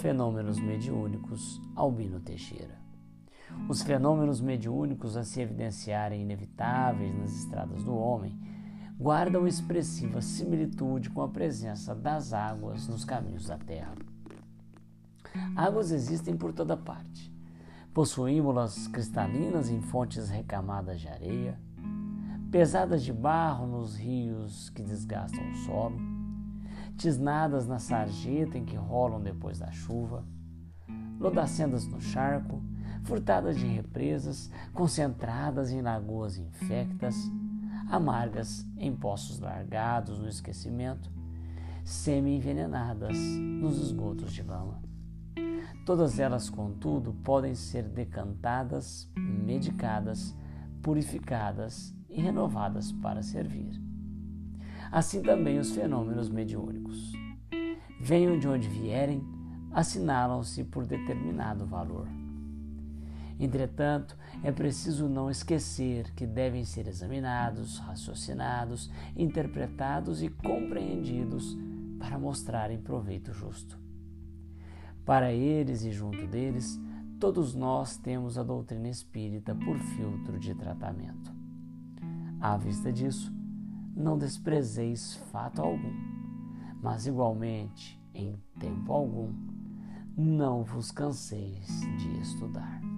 Fenômenos Mediúnicos, Albino Teixeira. Os fenômenos mediúnicos a se evidenciarem inevitáveis nas estradas do homem guardam expressiva similitude com a presença das águas nos caminhos da terra. Águas existem por toda parte. Possuímos-las cristalinas em fontes recamadas de areia, pesadas de barro nos rios que desgastam o solo, tisnadas na sarjeta em que rolam depois da chuva, lodacendas no charco, furtadas de represas, concentradas em lagoas infectas, amargas em poços largados no esquecimento, semi-envenenadas nos esgotos de lama. Todas elas, contudo, podem ser decantadas, medicadas, purificadas e renovadas para servir. Assim também os fenômenos mediúnicos. Venham de onde vierem, assinalam-se por determinado valor. Entretanto, é preciso não esquecer que devem ser examinados, raciocinados, interpretados e compreendidos para mostrarem proveito justo. Para eles e junto deles, todos nós temos a doutrina espírita por filtro de tratamento. À vista disso, não desprezeis fato algum, mas igualmente, em tempo algum, não vos canseis de estudar.